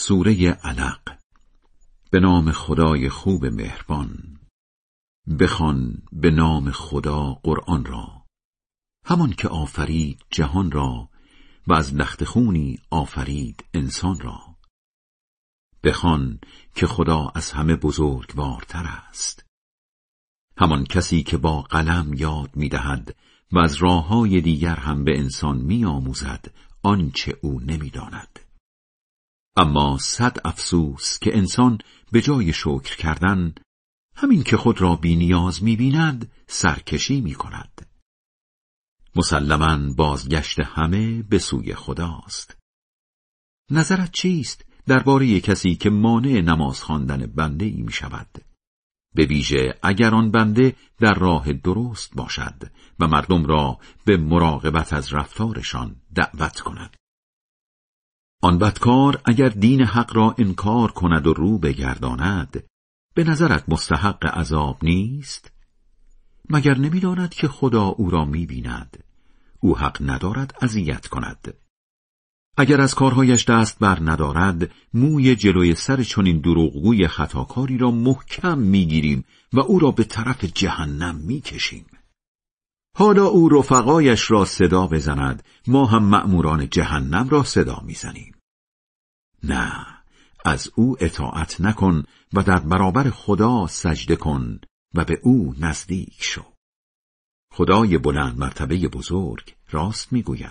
سوره علق به نام خدای خوب مهربان. بخوان به نام خدا قرآن را همان که آفرید جهان را و از لخت خونی آفرید انسان را. بخوان که خدا از همه بزرگوارتر است. همان کسی که با قلم یاد می‌دهد و از راه های دیگر هم به انسان میآموزد آنچه او نمی‌داند. اما صد افسوس که انسان به جای شکر کردن همین که خود را بینیاز می‌بیند سرکشی می‌کند. مسلما بازگشت همه به سوی خداست. نظرت چیست درباره کسی که مانع نماز خواندن بنده ای می شود به ویژه اگر آن بنده در راه درست باشد و مردم را به مراقبت از رفتارشان دعوت کند. آن بدکار اگر دین حق را انکار کند و رو بگرداند به نظرت مستحق عذاب نیست؟ مگر نمی‌داند که خدا او را می‌بیند؟ او حق ندارد اذیت کند. اگر از کارهایش دست بر ندارد موی جلوی سر چنین دروغگوی خطاکاری را محکم می‌گیریم و او را به طرف جهنم می‌کشیم. حالا او رفقایش را صدا بزند ما هم مأموران جهنم را صدا می‌زنیم. نه از او اطاعت نکن و در برابر خدا سجده کن و به او نزدیک شو. خدای بلند مرتبه بزرگ راست می‌گوید.